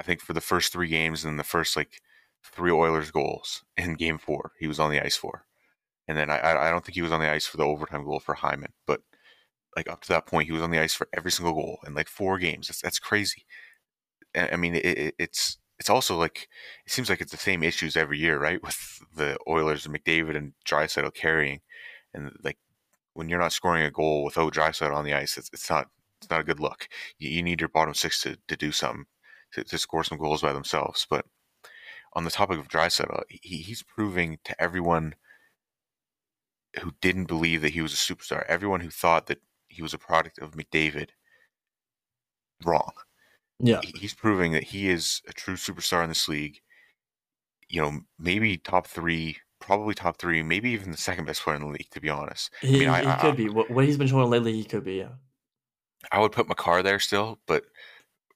I think for the first three games and the first like three Oilers goals in game four, he was on the ice for. And then I, I don't think he was on the ice for the overtime goal for Hyman, but like up to that point, he was on the ice for every single goal in like four games. That's, that's crazy. I mean, it, it, it's it's also like it seems like it's the same issues every year, right? With the Oilers and McDavid and Draisaitl carrying, and like when you're not scoring a goal without Draisaitl on the ice, it's, it's not it's not a good look. You, you need your bottom six to, to do something to, to score some goals by themselves. But on the topic of Draisaitl, he, he's proving to everyone who didn't believe that he was a superstar, everyone who thought that he was a product of McDavid, wrong. Yeah, he's proving that he is a true superstar in this league. You know, maybe top three, probably top three, maybe even the second best player in the league. To be honest, he, I mean, I, he I, could be. What, what, he's been showing lately, he could be. Yeah. I would put Makar there still, but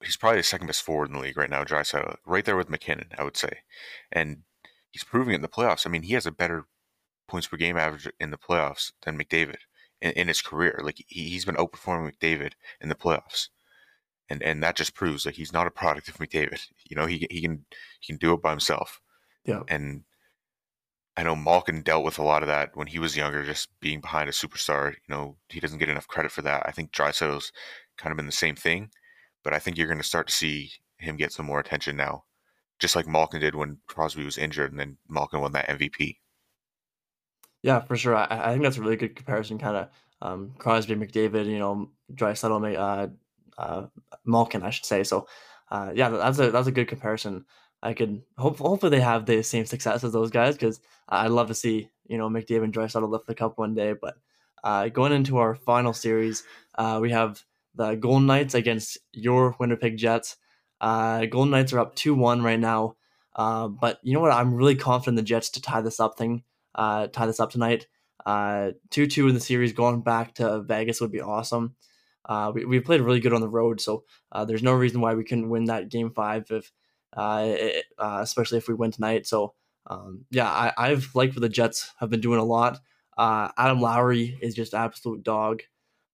he's probably the second best forward in the league right now. Draisaitl, right there with MacKinnon, I would say, and he's proving it in the playoffs. I mean, he has a better points per game average in the playoffs than McDavid in, in his career. Like he, he's been outperforming McDavid in the playoffs and and that just proves like he's not a product of McDavid. You know, he he can he can do it by himself. Yeah. And I know Malkin dealt with a lot of that when he was younger, just being behind a superstar. You know, he doesn't get enough credit for that. I think Draisaitl's kind of been the same thing, but I think you're going to start to see him get some more attention now, just like Malkin did when Crosby was injured, and then Malkin won that MVP. Yeah, for sure. I, I think that's a really good comparison. Kind of um, Crosby, McDavid, you know, Dry Draisaitl, uh, uh, Malkin, I should say. So, uh, yeah, that's a that's a good comparison. I could hope hopefully they have the same success as those guys because I'd love to see you know McDavid and Draisaitl lift the cup one day. But uh, going into our final series, uh, we have the Golden Knights against your Winnipeg Jets. Uh, Golden Knights are up two one right now. Uh, but you know what? I'm really confident the Jets to tie this up thing, uh, tie this up tonight. Uh, two two in the series, going back to Vegas would be awesome. Uh, we, we played really good on the road, so uh, there's no reason why we couldn't win that game five, if it, especially if we win tonight. So um, yeah, I, I've liked what the Jets have been doing a lot. Adam Lowry is just absolute dog.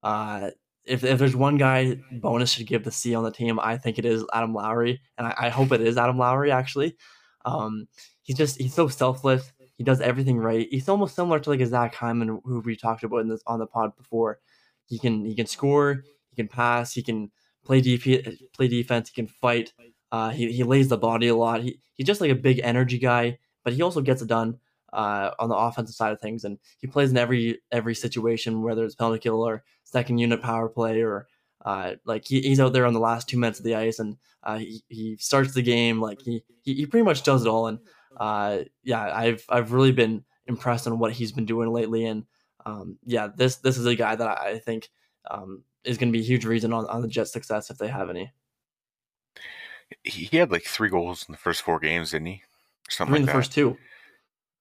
Uh, if, if there's one guy Bowness should give the C on the team, I think it is Adam Lowry, and I, I hope it is Adam Lowry actually. Um, he's just he's so selfless. He does everything right. He's almost similar to like a Zach Hyman, who we talked about in this on the pod before. He can he can score. He can pass. He can play def- play defense. He can fight. Uh, he he lays the body a lot. He he's just like a big energy guy, but he also gets it done uh, on the offensive side of things, and he plays in every every situation, whether it's penalty kill or second unit power play or uh, like he, he's out there on the last two minutes of the ice, and uh, he, he starts the game like he, he, he pretty much does it all. And uh, yeah, I've I've really been impressed on what he's been doing lately, and um, yeah, this this is a guy that I think um, is going to be a huge reason on, on the Jets' success if they have any. He had like three goals in the first four games, didn't he? Or something three like in the that. first two.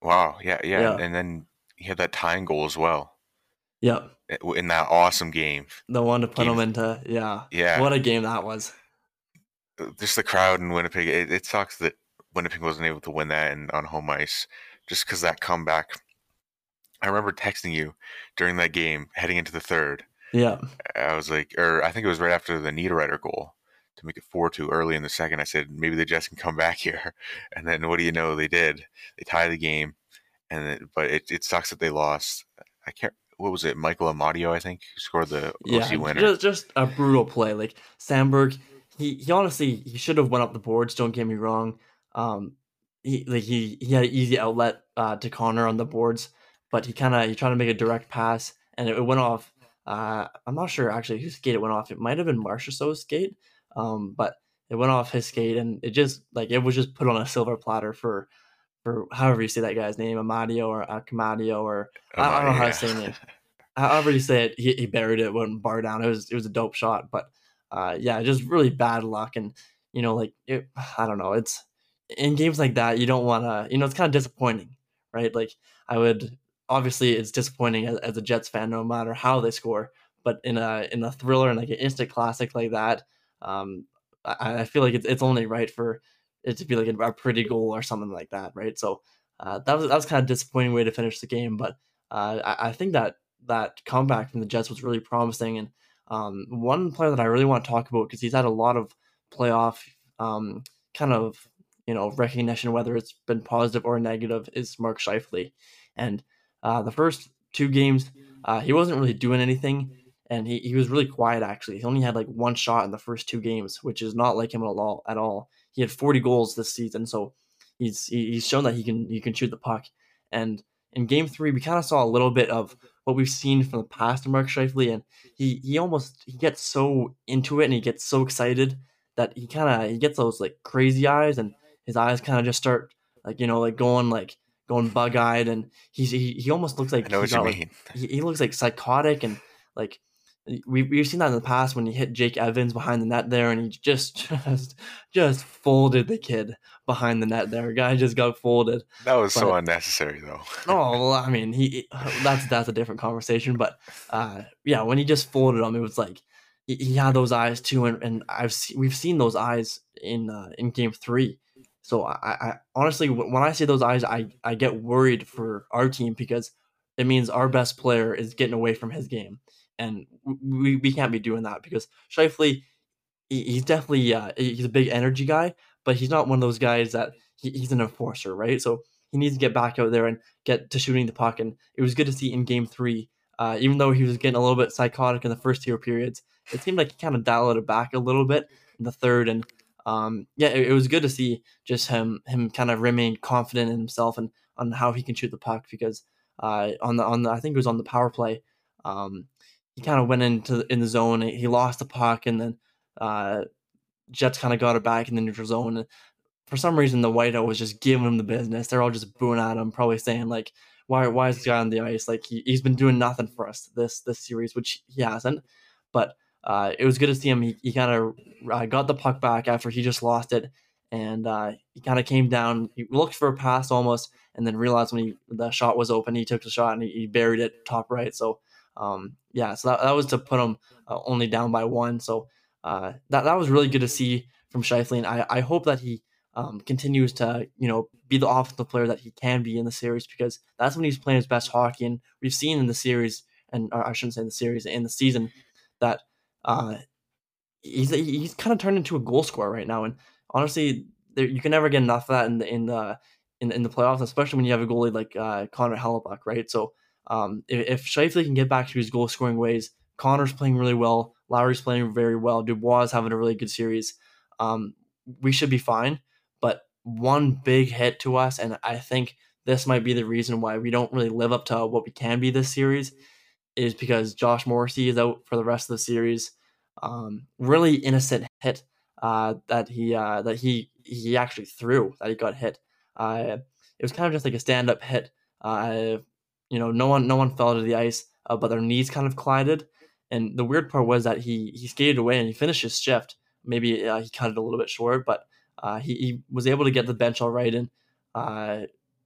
Wow, yeah, yeah, yeah, and then he had that tying goal as well. Yep. In that awesome game. The one to put game. him into, yeah, yeah. What a game that was. Uh, just the crowd in Winnipeg. It, it sucks that Winnipeg wasn't able to win that and on home ice, just because that comeback I remember texting you during that game heading into the third. Yeah. I was like, or I think it was right after the Niederreiter goal to make it 4 2 early in the second. I said, maybe the Jets can come back here. And then what do you know? They did. They tie the game. and it, But it, it sucks that they lost. I can't. What was it? Michael Amadio, I think, who scored the yeah, OC winner. Just, just a brutal play. Like Samberg, he, he honestly he should have went up the boards. Don't get me wrong. Um, he like he he had an easy outlet uh, to Connor on the boards, but he kind of he tried to make a direct pass and it, it went off. Uh, I'm not sure actually whose skate it went off. It might have been Marchessault's skate, um, but it went off his skate and it just like it was just put on a silver platter for for however you say that guy's name, Amadio or Akamadio or I, I, don't know how to say it. however you say it, he, he buried it, went bar down. It was it was a dope shot, but uh, yeah, just really bad luck and you know like it, I don't know. It's in games like that you don't want to you know it's kind of disappointing, right? Like I would obviously it's disappointing as, as, a Jets fan, no matter how they score. But in a in a thriller and like an instant classic like that, um, I, I, feel like it's it's only right for it to be like a, a pretty goal or something like that, right? So uh, that was that was kind of disappointing way to finish the game, but uh, I, I, think that that comeback from the Jets was really promising. And um, one player that I really want to talk about because he's had a lot of playoff um, kind of you know recognition, whether it's been positive or negative, is Mark Scheifele. And uh, the first two games, uh, he wasn't really doing anything, and he, he was really quiet actually. He only had like one shot in the first two games, which is not like him at all. At all, he had 40 goals this season, so he's he's shown that he can he can shoot the puck. And in game three, we kind of saw a little bit of what we've seen from the past of Mark Scheifele, and he he almost he gets so into it and he gets so excited that he kind of he gets those like crazy eyes, and his eyes kind of just start like you know like going like going bug eyed, and he's he, he almost looks like I know what got, you like, he, he looks like psychotic and like we we've seen that in the past when he hit Jake Evans behind the net there, and he just just just folded the kid behind the net there. Guy just got folded. That was so unnecessary, though. Oh, well, I mean, he that's that's a different conversation. But uh, yeah, when he just folded him, it was like he, he had those eyes too, and, and I've seen, we've seen those eyes in uh, in game three. So I, I honestly, when I see those eyes, I I get worried for our team because it means our best player is getting away from his game, and we we can't be doing that because Scheifele, he, he's definitely uh, he's a big energy guy, but he's not one of those guys that he, he's an enforcer, right? So he needs to get back out there and get to shooting the puck. And it was good to see in game three, uh, even though he was getting a little bit psychotic in the first two periods, it seemed like he kind of dialed it back a little bit in the third. And um, yeah, it, it was good to see just him him kind of remain confident in himself and on how he can shoot the puck because uh, on the on the I think it was on the power play, um, he kind of went into in the zone. He lost the puck and then uh, Jets kind of got it back in the neutral zone. And for some reason, the whiteout was just giving him the business. They're all just booing at him, probably saying like, "Why? Why is this guy on the ice? Like he, he's been doing nothing for us this this series, which he hasn't." But uh, it was good to see him. He, he kind of uh, got the puck back after he just lost it, and uh, he kind of came down. He looked for a pass almost, and then realized when he the shot was open, he took the shot and he, he buried it top right. So um, yeah, so that, that was to put him uh, only down by one. So uh, that that was really good to see from Scheifele, and I, I hope that he um, continues to you know be the offensive player that he can be in the series because that's when he's playing his best hockey. And we've seen in the series, and I shouldn't say in the series, in the season, that uh, he's he's kind of turned into a goal scorer right now. And honestly, there, you can never get enough of that in the in the in, in the playoffs, especially when you have a goalie like uh, Connor Hellebuyck, right? So um, if, if Scheifele can get back to his goal scoring ways, Connor's playing really well. Lowry's playing very well. Dubois is having a really good series. Um, we should be fine. But one big hit to us, and I think this might be the reason why we don't really live up to what we can be this series, is because Josh Morrissey is out for the rest of the series. Um, really innocent hit uh, that he uh, that he he actually threw that he got hit. Uh, it was kind of just like a stand up hit. Uh, you know, no one no one fell to the ice, uh, but their knees kind of collided. And the weird part was that he he skated away and he finished his shift. Maybe uh, he cut it a little bit short, but uh, he, he was able to get the bench all right, and uh,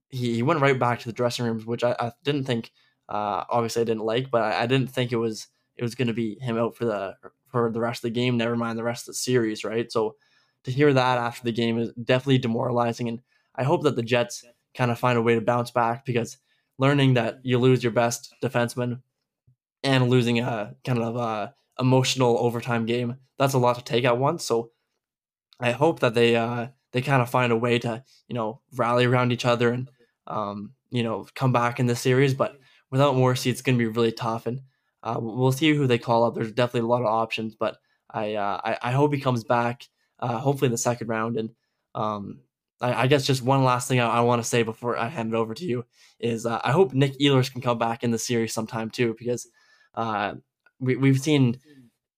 he, he went right back to the dressing rooms, which I, I didn't think. Uh, obviously, I didn't like, but I, I didn't think it was it was going to be him out for the for the rest of the game. Never mind the rest of the series, right? So to hear that after the game is definitely demoralizing, and I hope that the Jets kind of find a way to bounce back because learning that you lose your best defenseman and losing a kind of a emotional overtime game that's a lot to take at once. So I hope that they uh, they kind of find a way to you know rally around each other and um, you know come back in this series. But without Morrissey, it's going to be really tough, and uh, we'll see who they call up. There's definitely a lot of options, but I uh, I, I, hope he comes back. Uh, hopefully in the second round, and um, I, I, guess just one last thing I, I want to say before I hand it over to you is uh, I hope Nik Ehlers can come back in the series sometime too, because uh, we we've seen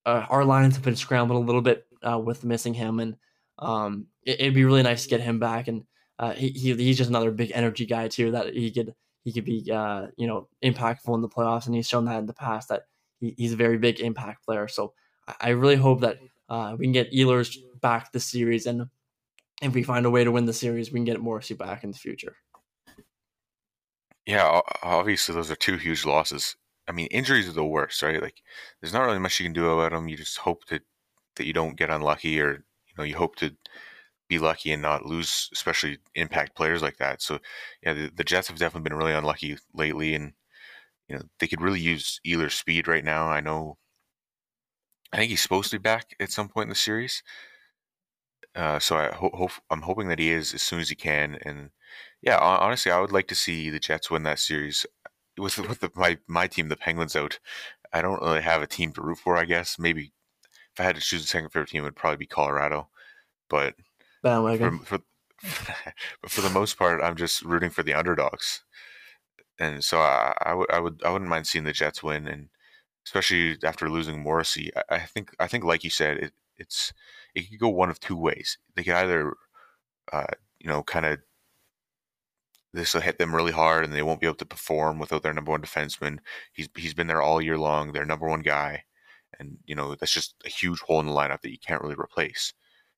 uh, our lines have been scrambled a little bit with missing him and. Um, it, would be really nice to get him back, and uh, he, he he's just another big energy guy too. That he could he could be uh, you know impactful in the playoffs, and he's shown that in the past that he, he's a very big impact player. So I, I really hope that uh, we can get Ehlers back this series, and if we find a way to win the series, we can get Morrissey back in the future. Yeah, obviously those are two huge losses. I mean, injuries are the worst, right? Like, there's not really much you can do about them. You just hope that that you don't get unlucky or you know you hope to be lucky and not lose, especially impact players like that. So yeah, the, the Jets have definitely been really unlucky lately, and you know they could really use Ehlers' speed right now. I know. I think he's supposed to be back at some point in the series. Uh, so I ho- hope I'm hoping that he is as soon as he can. And yeah, honestly, I would like to see the Jets win that series with with the, my my team, the Penguins out. I don't really have a team to root for. I guess maybe if I had to choose a second favorite team, it would probably be Colorado. But bandwagon. For, for, but for the most part, I'm just rooting for the underdogs, and so I, I would I would I wouldn't mind seeing the Jets win, and especially after losing Morrissey, I, I think I think like you said, it, it's it could go one of two ways. They could either, uh, you know, kind of this will hit them really hard, and they won't be able to perform without their number one defenseman. He's he's been there all year long, their number one guy, and you know that's just a huge hole in the lineup that you can't really replace,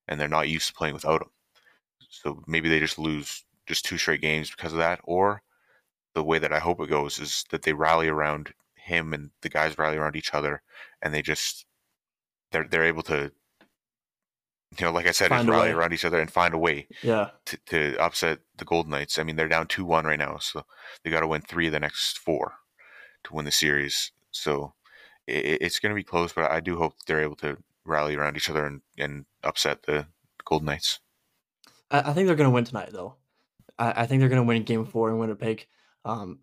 and they're not used to playing without him. So maybe they just lose just two straight games because of that, or the way that I hope it goes is that they rally around him and the guys rally around each other, and they just they're they're able to you know, like I said, just rally around each other and find a way yeah. to, to upset the Golden Knights. I mean, they're down 2 1 right now, so they got to win three of the next four to win the series. So it, it's going to be close, but I do hope they're able to rally around each other and, and upset the Golden Knights. I, I think they're going to win tonight, though. I, I think they're going to win game four in Winnipeg. Um,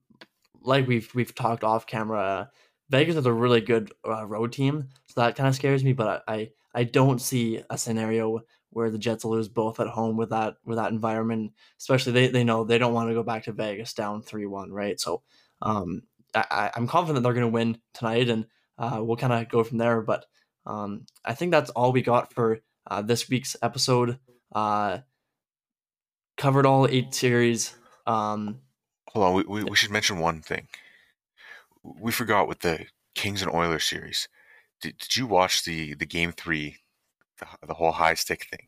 like we've we've talked off camera, uh, Vegas is a really good uh, road team, so that kind of scares me. But I, I I don't see a scenario where the Jets will lose both at home with that with that environment. Especially they, they know they don't want to go back to Vegas down three one, right? So um, I, I'm confident they're going to win tonight, and uh, we'll kind of go from there. But um, I think that's all we got for uh, this week's episode. Uh, covered all eight series. Um, Hold on, we, we, we should mention one thing. We forgot with the Kings and Oilers series did, did you watch the the game three, the, the whole high stick thing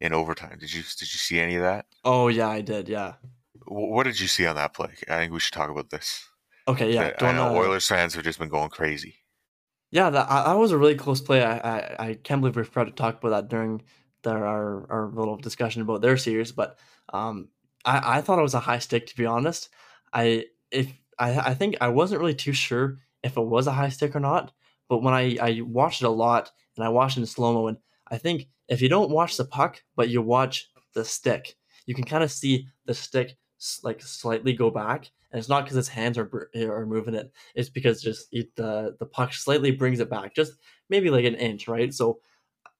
in overtime? Did you did you see any of that? Oh yeah, I did. Yeah. What did you see on that play? I think we should talk about this. Okay, yeah. I know Oilers fans have just been going crazy. Yeah, that, that was a really close play. I, I, I can't believe we forgot to talk about that during the, our our little discussion about their series. But um, I, I thought it was a high stick to be honest. I if I I think I wasn't really too sure if it was a high stick or not. But when I, I watched it a lot and I watched it in slow mo, and I think if you don't watch the puck, but you watch the stick, you can kind of see the stick like slightly go back. And it's not because his hands are, are moving it. It's because just it, the, the puck slightly brings it back, just maybe like an inch, right? So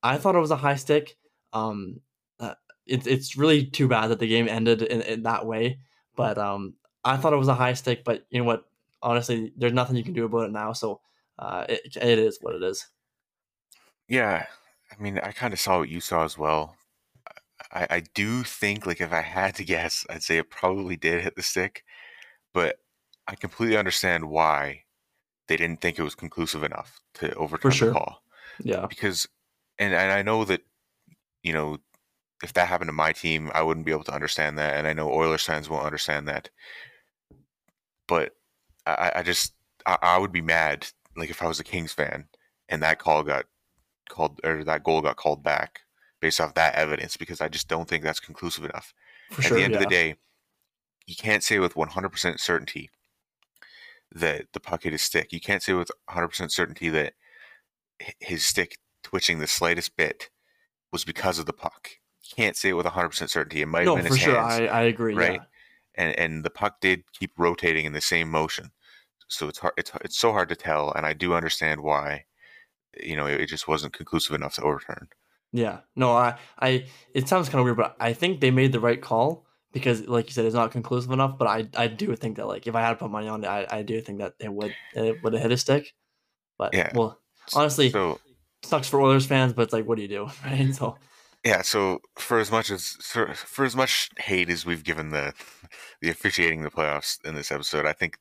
I thought it was a high stick. Um, uh, it, it's really too bad that the game ended in, in that way. But um, I thought it was a high stick. But you know what? Honestly, there's nothing you can do about it now. So uh, it, it is what it is. Yeah, I mean, I kind of saw what you saw as well. I, I do think, like, if I had to guess, I'd say it probably did hit the stick, but I completely understand why they didn't think it was conclusive enough to overturn sure. the call. Yeah, because, and and I know that, you know, if that happened to my team, I wouldn't be able to understand that, and I know Oilers fans won't understand that. But I, I just, I, I would be mad like if I was a Kings fan and that call got called or that goal got called back based off that evidence because I just don't think that's conclusive enough. For At sure, the end yeah. of the day, you can't say with 100% certainty that the puck hit his stick. You can't say with 100% certainty that his stick twitching the slightest bit was because of the puck. You can't say it with 100% certainty. It might no, have been his sure. hands. I, I agree. Right. Yeah. And, and the puck did keep rotating in the same motion so it's hard. It's it's so hard to tell, and I do understand why. You know, it, it just wasn't conclusive enough to overturn. Yeah, no, I, I, it sounds kind of weird, but I think they made the right call because, like you said, it's not conclusive enough. But I, I do think that, like, if I had to put money on it, I, I do think that it would, it would have hit a stick. But yeah, well, honestly, so, sucks for Oilers fans, but it's like, what do you do, right? So. Yeah, so for as much as for, for as much hate as we've given the the officiating the playoffs in this episode, I think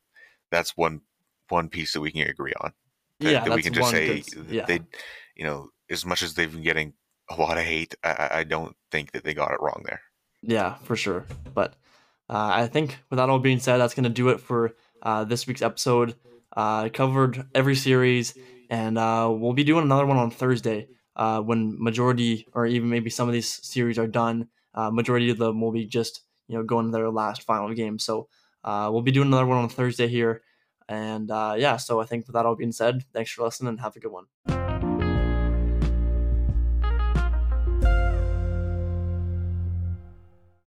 that's one one piece that we can agree on. That, yeah, that we can just say good, yeah. they, you know, as much as they've been getting a lot of hate, I, I don't think that they got it wrong there. Yeah, for sure. But uh, I think with that all being said, that's going to do it for uh, this week's episode. Uh, covered every series, and uh, we'll be doing another one on Thursday uh, when majority, or even maybe some of these series are done. Uh, majority of them will be just you know going to their last final game. So uh, we'll be doing another one on Thursday here. And uh, yeah, so I think with that all being said, thanks for listening and have a good one.